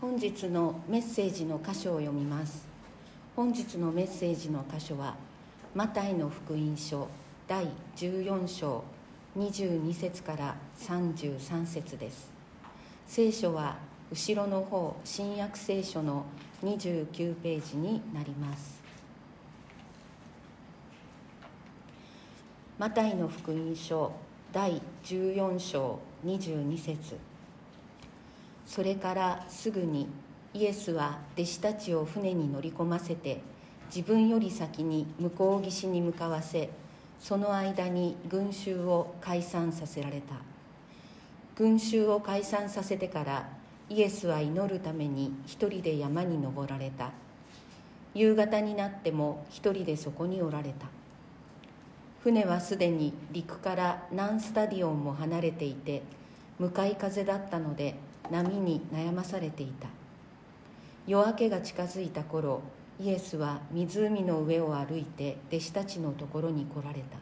本日のメッセージの箇所を読みます。本日のメッセージの箇所はマタイの福音書第14章22節から33節です。聖書は後ろの方新約聖書の29ページになります。マタイの福音書第14章22節。それからすぐにイエスは弟子たちを船に乗り込ませて自分より先に向こう岸に向かわせその間に群衆を解散させられた。群衆を解散させてからイエスは祈るために一人で山に登られた。夕方になっても一人でそこにおられた。船はすでに陸から何スタディオンも離れていて向かい風だったので波に悩まされていた。夜明けが近づいた頃イエスは湖の上を歩いて弟子たちのところに来られた。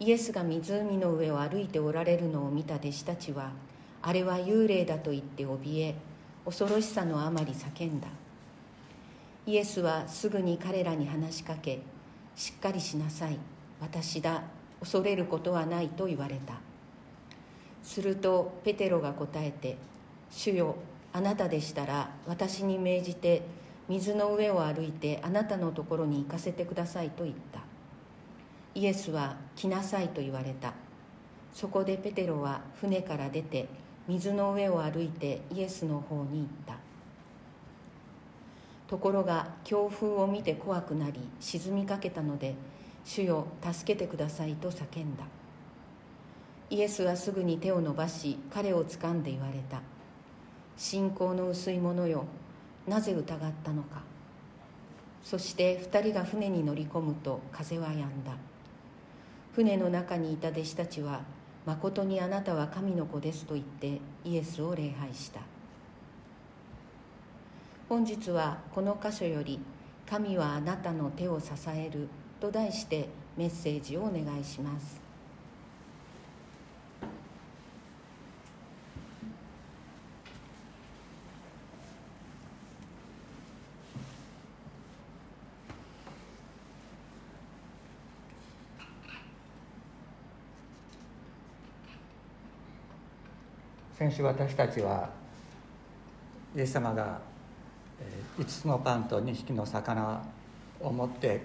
イエスが湖の上を歩いておられるのを見た弟子たちはあれは幽霊だと言って怯え恐ろしさのあまり叫んだ。イエスはすぐに彼らに話しかけしっかりしなさい私だ恐れることはないと言われた。するとペテロが答えて「主よあなたでしたら私に命じて水の上を歩いてあなたのところに行かせてくださいと言った。イエスは来なさいと言われた。そこでペテロは船から出て水の上を歩いてイエスの方に行った。ところが強風を見て怖くなり沈みかけたので「主よ助けてください」と叫んだ。イエスはすぐに手を伸ばし彼を掴んで言われた「信仰の薄い者よなぜ疑ったのか。そして2人が船に乗り込むと風は止んだ。船の中にいた弟子たちは「まことにあなたは神の子です」と言ってイエスを礼拝した。本日はこの箇所より「神はあなたの手を支える」と題してメッセージをお願いします。先週私たちはイエス様が5つのパンと2匹の魚を持って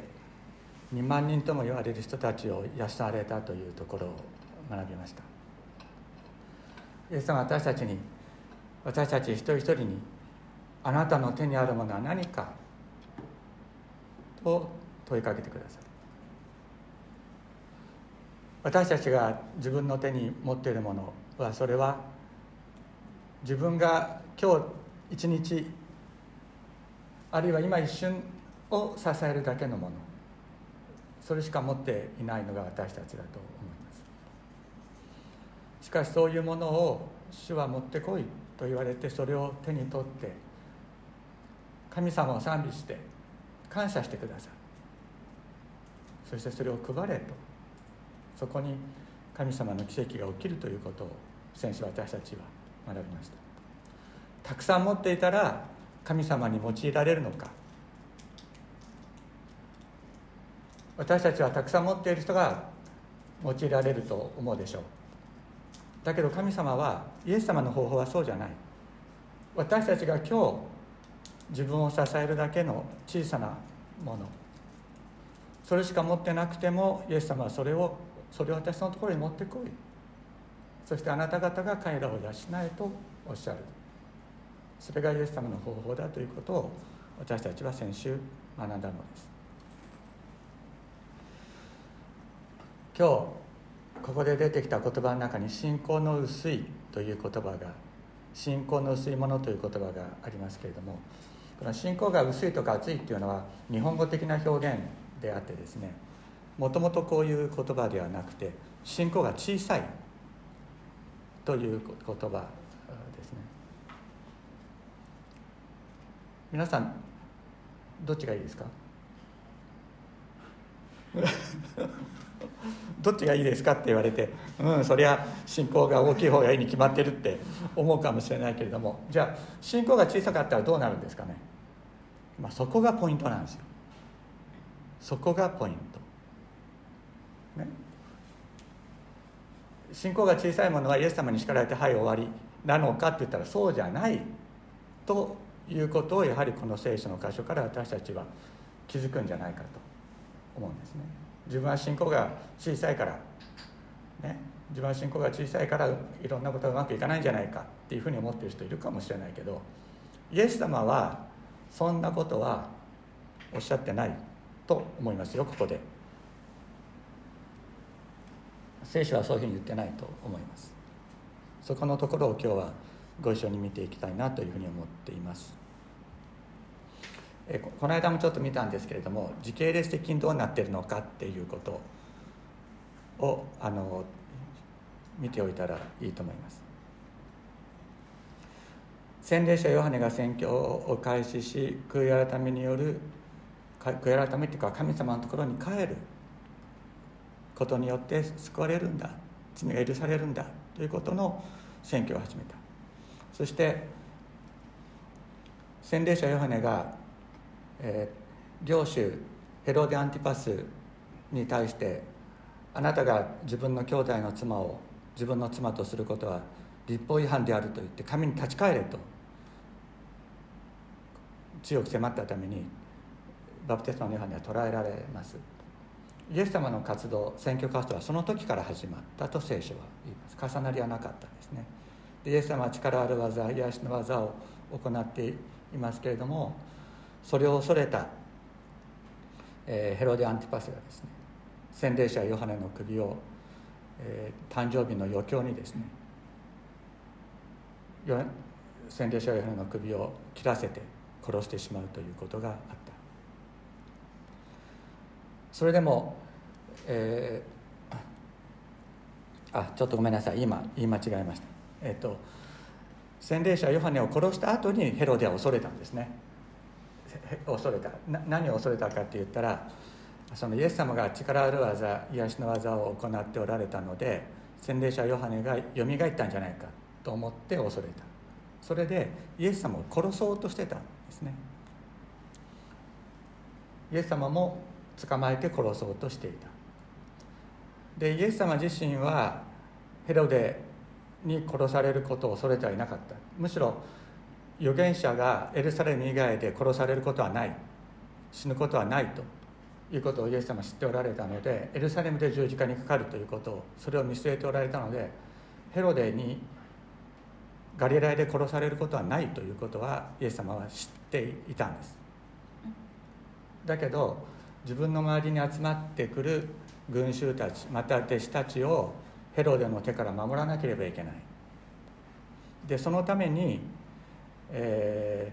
2万人とも言われる人たちを養われたというところを学びました。イエス様は私たちに私たち一人一人にあなたの手にあるものは何かと問いかけてください。私たちが自分の手に持っているものはそれは自分が今日一日あるいは今一瞬を支えるだけのもの。それしか持っていないのが私たちだと思います。しかしそういうものを主は持ってこいと言われてそれを手に取って神様を賛美して感謝してください。そしてそれを配れと。そこに神様の奇跡が起きるということを先週私たちは学びました。たくさん持っていたら神様に用いられるのか。私たちはたくさん持っている人が用いられると思うでしょう。だけど神様はイエス様の方法はそうじゃない。私たちが今日自分を支えるだけの小さなもの。それしか持ってなくてもイエス様はそれをそれを私のところに持ってこい。そしてあなた方が彼らを養えとおっしゃる。それがイエス様の方法だということを私たちは先週学んだのです。今日ここで出てきた言葉の中に「信仰の薄い」という言葉が「信仰の薄いもの」という言葉がありますけれどもこの信仰が薄いとか厚いっていうのは日本語的な表現であってですねもともとこういう言葉ではなくて信仰が小さいという言葉ですね。皆さんどっちがいいですか？どっちがいいですかって言われてうんそりゃ信仰が大きい方がいいに決まってるって思うかもしれないけれども。じゃあ信仰が小さかったらどうなるんですかね、まあ、そこがポイントなんですよ。そこがポイント、ね、信仰が小さいものはイエス様に叱られてはい終わりなのかって言ったらそうじゃないということをやはりこの聖書の箇所から私たちは気づくんじゃないかと思うんですね。自分は信仰が小さいからね自分は信仰が小さいからいろんなことがうまくいかないんじゃないかっていうふうに思ってる人いるかもしれないけどイエス様はそんなことはおっしゃってないと思いますよここで。聖書はそういうふうに言ってないと思います。そこのところを今日はご一緒に見ていきたいなというふうに思っています。えこの間もちょっと見たんですけれども時系列的にどうなってるのかっていうことをあの見ておいたらいいと思います。洗礼者ヨハネが宣教を開始し悔い改めによる悔い改めっていうか神様のところに帰ることによって救われるんだ。罪が許されるんだ。ということの選挙を始めた。そして洗礼者ヨハネが、えー、領主ヘロデ・アンティパスに対してあなたが自分の兄弟の妻を自分の妻とすることは立法違反であると言って神に立ち返れと強く迫ったためにバプテスマのヨハネは捕らえられます。イエス様の活動選挙活動はその時から始まったと聖書は言います。重なりはなかったんですね。でイエス様は力ある技癒しの技を行っていますけれどもそれを恐れた、えー、ヘロデ・アンティパスがですね。洗礼者ヨハネの首を、えー、誕生日の余興にですね洗礼者ヨハネの首を切らせて殺してしまうということがあった。それでも、えー、あちょっとごめんなさい。今言い間違えました。えっ、ー、と洗礼者ヨハネを殺した後にヘロデは恐れたんですね。恐れた。何を恐れたかって言ったらそのイエス様が力ある技癒しの技を行っておられたので洗礼者ヨハネがよみがえったんじゃないかと思って恐れた。それでイエス様を殺そうとしてたんですね。イエス様も捕まえて殺そうとしていた。でイエス様自身はヘロデに殺されることを恐れてはいなかった。むしろ預言者がエルサレム以外で殺されることはない。死ぬことはないと。いうことをイエス様は知っておられたのでエルサレムで十字架にかかるということをそれを見据えておられたのでヘロデにガリラヤで殺されることはないということはイエス様は知っていたんです。だけど自分の周りに集まってくる群衆たちまた弟子たちをヘロデの手から守らなければいけない。でそのために、え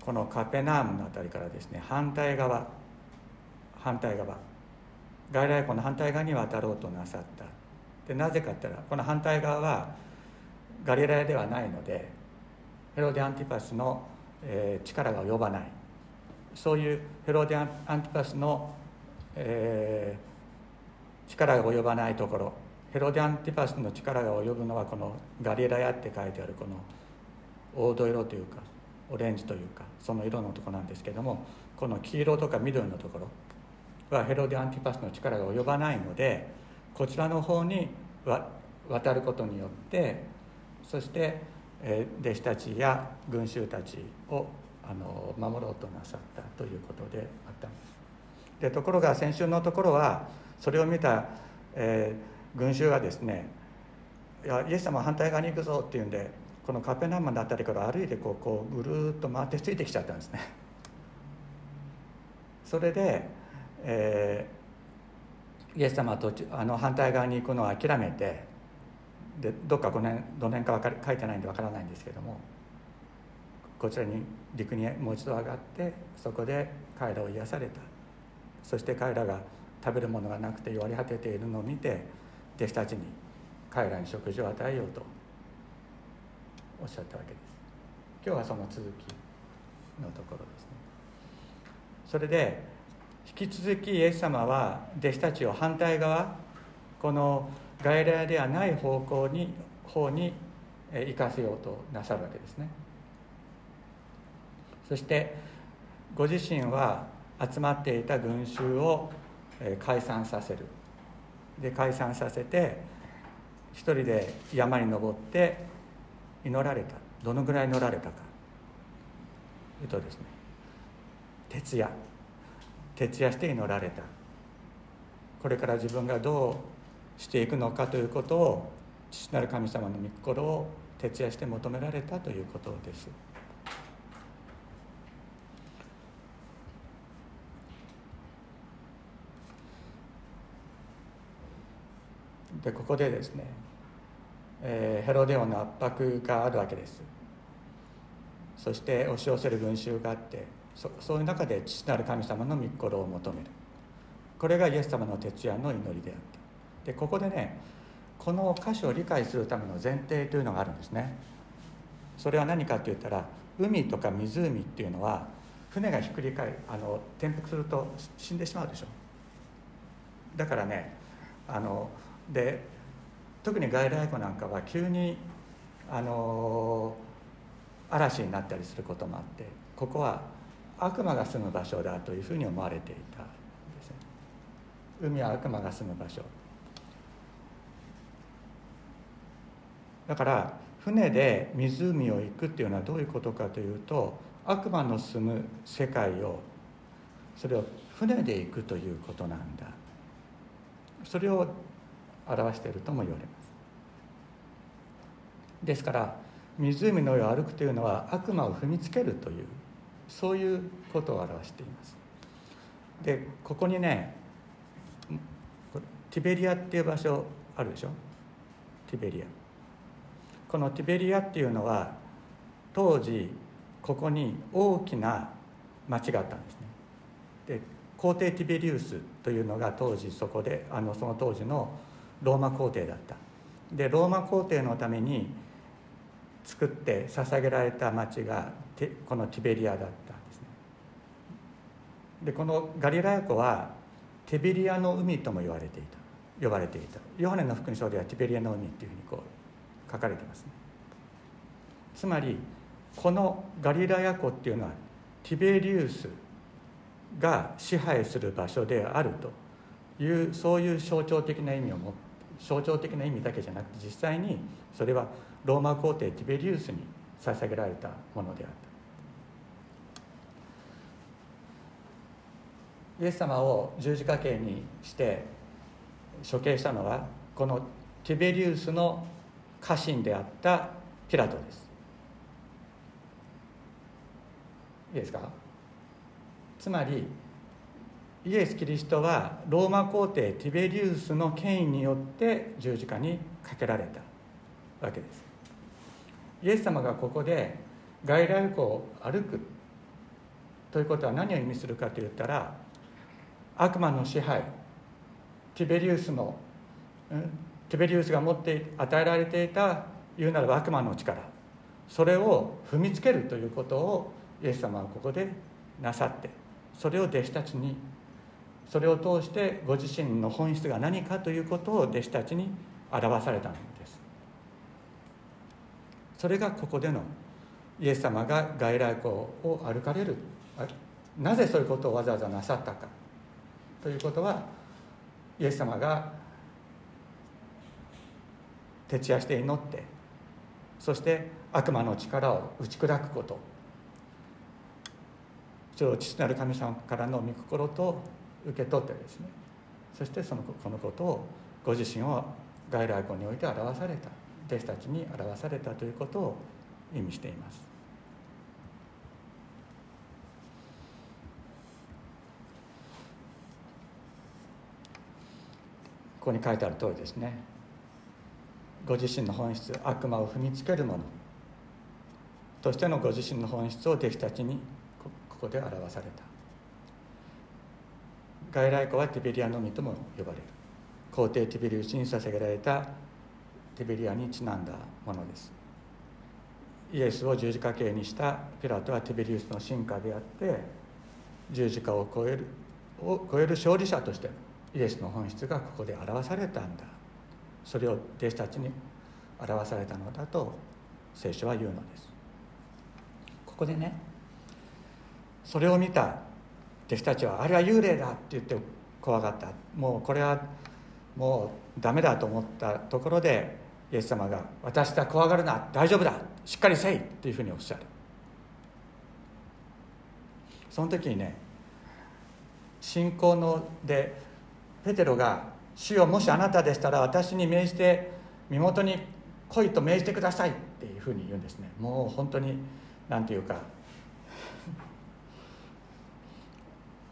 ー、このカペナームの辺りからですね反対側反対側外来湖の反対側に渡ろうとなさった。でなぜかって言ったらこの反対側はガリラヤではないのでヘロデ・アンティパスの、えー、力が及ばない。そういうヘロデアンティパスの、えー、力が及ばないところ。ヘロデアンティパスの力が及ぶのはこのガリラヤって書いてあるこの黄土色というかオレンジというかその色のところなんですけどもこの黄色とか緑のところはヘロデアンティパスの力が及ばないのでこちらの方に渡ることによってそして、弟子たちや群衆たちをあの守ろうとなさったということであった。んですでところが先週のところはそれを見た、えー、群衆がですね「いやイエス様反対側に行くぞ」っていうんでこのカペナーマンの辺りから歩いてこうこうぐるっと回ってついてきちゃったんですね。それで、えー、イエス様は途中あの反対側に行くのを諦めてでどっか5年どの辺かか書いてないんでわからないんですけどもこちらに陸にもう一度上がってそこで彼らを癒された。そして彼らが食べるものがなくて弱り果てているのを見て弟子たちに彼らに食事を与えようとおっしゃったわけです。今日はその続きのところですね。それで引き続きイエス様は弟子たちを反対側この外来ではない方向に方に行かせようとなさるわけですね。そしてご自身は集まっていた群衆を解散させる。で解散させて一人で山に登って祈られた。どのぐらい祈られたか。えっとですね。徹夜。徹夜して祈られた。これから自分がどうしていくのかということを父なる神様の御心を徹夜して求められたということです。でここでですね、えー、ヘロデオの圧迫があるわけです。そして押し寄せる群衆があってそそういう中で父なる神様の御心を求める。これがイエス様の徹夜の祈りであったでここでねこの箇所を理解するための前提というのがあるんですね。それは何かって言ったら海とか湖っていうのは船がひっくり返あの転覆すると死んでしまうでしょ。だからねあので特に外来湖なんかは急にあの嵐になったりすることもあってここは悪魔が住む場所だというふうに思われていたんですね。海は悪魔が住む場所。だから船で湖を行くっていうのはどういうことかというと悪魔の住む世界をそれを船で行くということなんだ。それを表しているとも言われます。ですから湖の上を歩くというのは悪魔を踏みつけるというそういうことを表しています。でここにねティベリアっていう場所あるでしょ？ティベリア。このティベリアっていうのは当時ここに大きな町があったんですね。で皇帝ティベリウスというのが当時そこであのその当時のローマ皇帝だった。でローマ皇帝のために作って捧げられた町がこのティベリアだったんですね。でこのガリラヤ湖はティベリアの海とも言われていた。呼ばれていた。ヨハネの福音書ではティベリアの海っていうふうにこう書かれてますね。つまりこのガリラヤ湖っていうのはティベリウスが支配する場所であるというそういう象徴的な意味を持って象徴的な意味だけじゃなくて実際にそれはローマ皇帝ティベリウスに捧げられたものであった。イエス様を十字架刑にして処刑したのはこのティベリウスの家臣であったピラトです。いいですか？つまりイエス・キリストはローマ皇帝ティベリウスの権威によって十字架にかけられたわけです。イエス様がここで外来湖を歩くということは何を意味するかといったら悪魔の支配ティベリウスの、うん、ティベリウスが持って与えられていた言うならば悪魔の力それを踏みつけるということをイエス様はここでなさってそれを弟子たちにそれを通してご自身の本質が何かということを弟子たちに表されたんです。それがここでのイエス様が外来湖を歩かれる。なぜそういうことをわざわざなさったかということはイエス様が徹夜して祈ってそして悪魔の力を打ち砕くこと。それを父なる神様からの御心と受け取ってですねそしてそのこのことをご自身を外来語において表された弟子たちに表されたということを意味しています。ここに書いてある通りですね。ご自身の本質悪魔を踏みつけるものとしてのご自身の本質を弟子たちにここで表された。外来湖はティベリアのみとも呼ばれる。皇帝ティベリウスに捧げられたティベリアにちなんだものですイエスを十字架刑にしたピラトはティベリウスの進化であって十字架を超えるを超える勝利者としてイエスの本質がここで表されたんだ。それを弟子たちに表されたのだと聖書は言うのです。ここでねそれを見た弟子たちはあれは幽霊だって言って怖がった。もうこれはもうダメだと思ったところでイエス様が「私は怖がるな大丈夫だしっかりせい」っていうふうにおっしゃる。その時にね信仰のでペテロが「主よもしあなたでしたら私に命じて身元に来いと命じてください」っていうふうに言うんですね。もう本当に何て言うか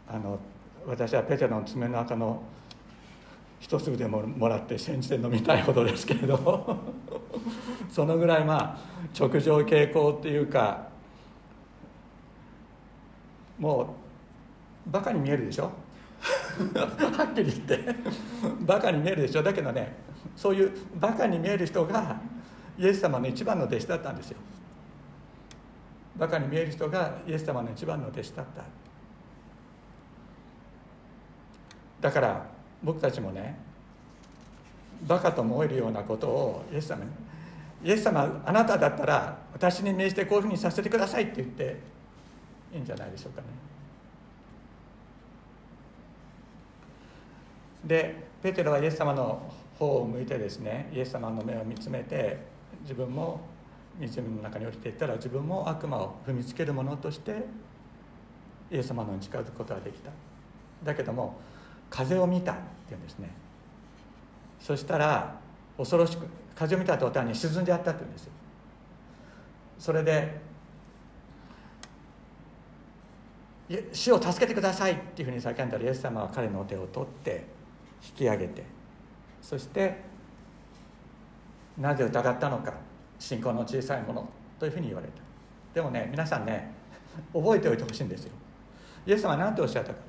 あの私はペテロの爪の赤の一粒でももらって煎じて飲みたいほどですけれど そのぐらいまあ直情傾向っていうかもうバカに見えるでしょ？はっきり言って。バカに見えるでしょ？だけどねそういうバカに見える人がイエス様の一番の弟子だったんですよ。バカに見える人がイエス様の一番の弟子だった。だから僕たちもねバカと思えるようなことをイエス様にイエス様あなただったら私に命じてこういうふうにさせてくださいって言っていいんじゃないでしょうかね。でペテロはイエス様の方を向いてですねイエス様の目を見つめて自分も湖の中に降りていったら自分も悪魔を踏みつける者としてイエス様のに近づくことができた。だけども風を見たっていうんですね。そしたら恐ろしく風を見た途端に沈んであったって言うんですよ。それで「死を助けてください」っていうふうに叫んだらイエス様は彼の手を取って引き上げてそしてなぜ疑ったのか信仰の小さいものというふうに言われた。でもね皆さんね覚えておいてほしいんですよ。イエス様は何ておっしゃったか。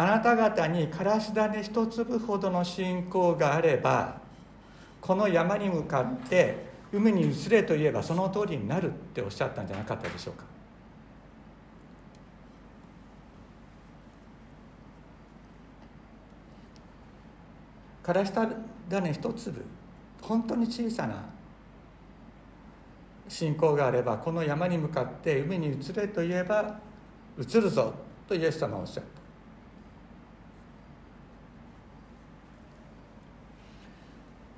あなた方にからし種一粒ほどの信仰があればこの山に向かって海に移れといえばその通りになるっておっしゃったんじゃなかったでしょうか？からし種一粒本当に小さな信仰があればこの山に向かって海に移れといえば移るぞとイエス様はおっしゃった。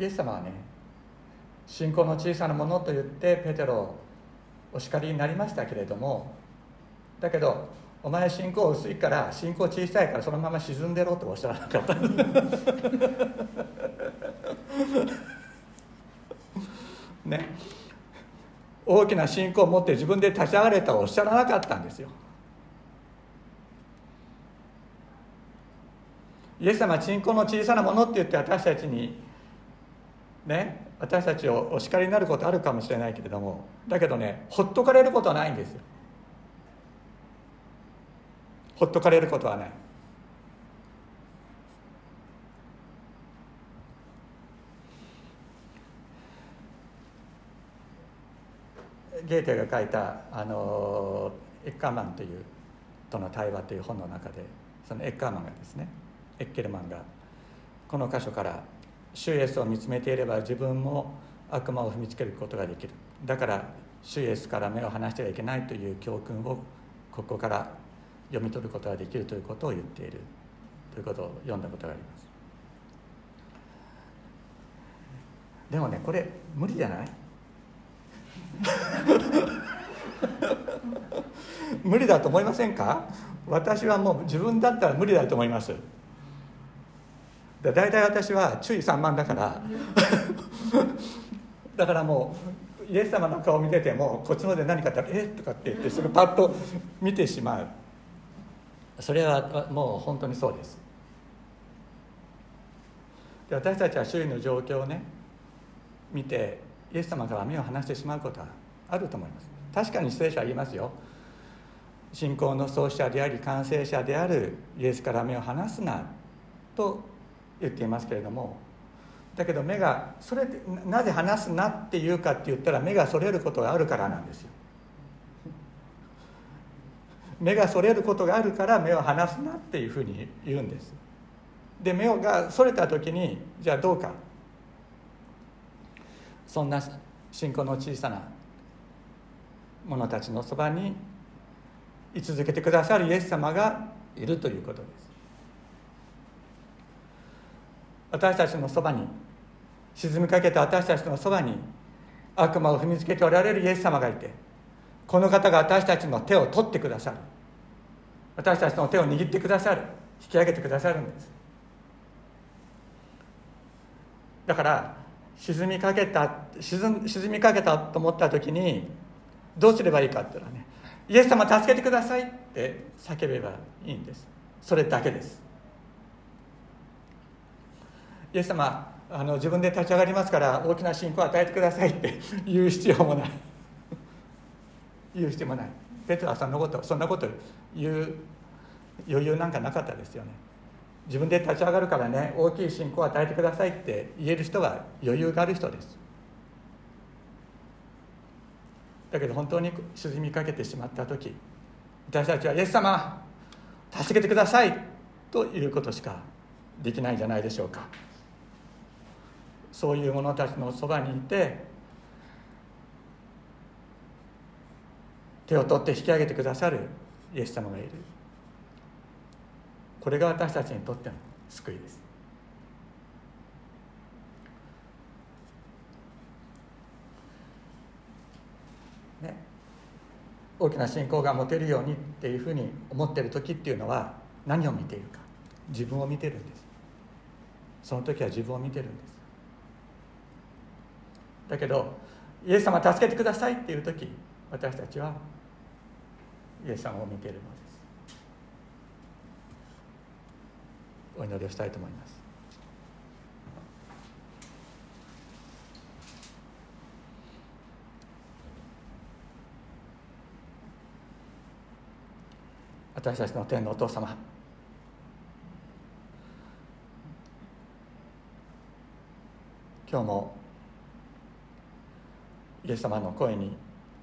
イエス様はね信仰の小さなものと言ってペテロをお叱りになりましたけれどもだけどお前信仰薄いから信仰小さいからそのまま沈んでろとおっしゃらなかった。ね。大きな信仰を持って自分で立ち上がれとおっしゃらなかったんですよ。イエス様は信仰の小さなものって言って私たちにね私たちをお叱りになることあるかもしれないけれどもだけどねほっとかれることはないんですよ。ほっとかれることはない。ゲーテが書いたあのエッカーマンというとの対話という本の中でそのエッカーマンがですねエッケルマンがこの箇所から主イエスを見つめていれば自分も悪魔を踏みつけることができる。だから主イエスから目を離してはいけないという教訓をここから読み取ることができるということを言っている。ということを読んだことがあります。でもねこれ無理じゃない？無理だと思いませんか？私はもう自分だったら無理だと思います。で大体私は注意散漫だから。だからもうイエス様の顔を見ててもこっちの方で何かあったら「えっ?」とかって言って それパッと見てしまう。それはもう本当にそうです。で私たちは周囲の状況をね見てイエス様から目を離してしまうことはあると思います。確かに聖書は言いますよ。信仰の創始者であり完成者であるイエスから目を離すなと言っていますけれどもだけど目がそれでなぜ話すなって言うかって言ったら目がそれることがあるからなんですよ。目がそれることがあるから目を離すなっていうふうに言うんです。で目がそれた時にじゃあどうか。そんな信仰の小さな者たちのそばに居続けてくださるイエス様がいるということです。私たちのそばに沈みかけた私たちのそばに悪魔を踏みつけておられるイエス様がいてこの方が私たちの手を取ってくださる。私たちの手を握ってくださる。引き上げてくださるんです。だから沈みかけた沈みかけたと思った時にどうすればいいかって言ったらねイエス様助けてくださいって叫べばいいんです。それだけです。イエス様あの自分で立ち上がりますから大きな信仰を与えてくださいって 言う必要もない。言う必要もない。ペテロはそんなことそんなこと言う余裕なんかなかったですよね。自分で立ち上がるからね大きい信仰を与えてくださいって言える人は余裕がある人です。だけど本当に沈みかけてしまった時私たちは「イエス様助けてください」ということしかできないんじゃないでしょうか。そういう者たちのそばにいて手を取って引き上げてくださるイエス様がいる。これが私たちにとっての救いです。ね。大きな信仰が持てるようにっていうふうに思ってる時っていうのは何を見ているか。自分を見てるんです。その時は自分を見てるんです。だけどイエス様助けてくださいっていう時私たちはイエス様を見ているのです。お祈りをしたいと思います。私たちの天のお父様今日もイエス様の声に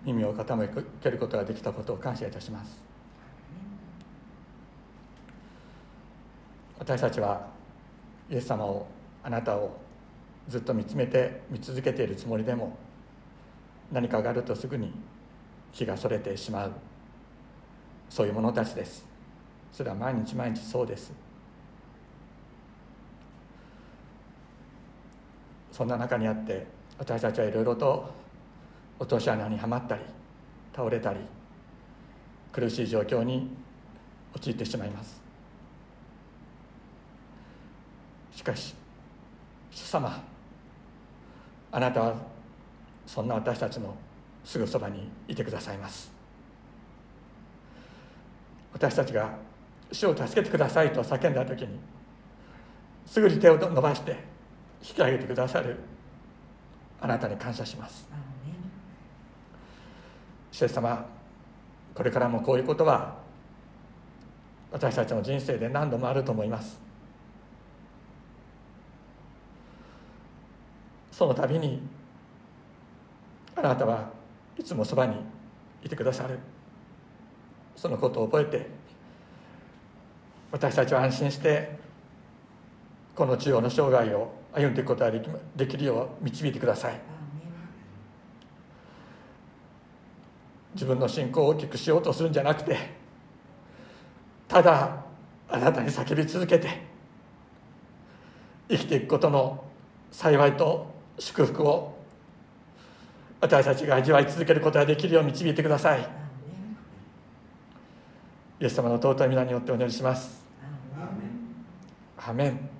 耳を傾けることができたことを感謝いたします。私たちはイエス様をあなたをずっと見つめて見続けているつもりでも何かがあるとすぐに気がそれてしまう。そういう者たちです。それは毎日毎日そうです。そんな中にあって私たちはいろいろと落とし穴にはまったり倒れたり苦しい状況に陥ってしまいます。しかし主様あなたはそんな私たちのすぐそばにいてくださいます。私たちが主を助けてくださいと叫んだ時にすぐに手を伸ばして引き上げてくださるあなたに感謝します。主様これからもこういうことは私たちの人生で何度もあると思います。その度にあなたはいつもそばにいてくださる。そのことを覚えて私たちは安心してこの中央の生涯を歩んでいくことができるよう導いてください。自分の信仰を大きくしようとするんじゃなくてただあなたに叫び続けて生きていくことの幸いと祝福を私たちが味わい続けることができるよう導いてください。イエス様の尊い皆によってお祈りします。アメン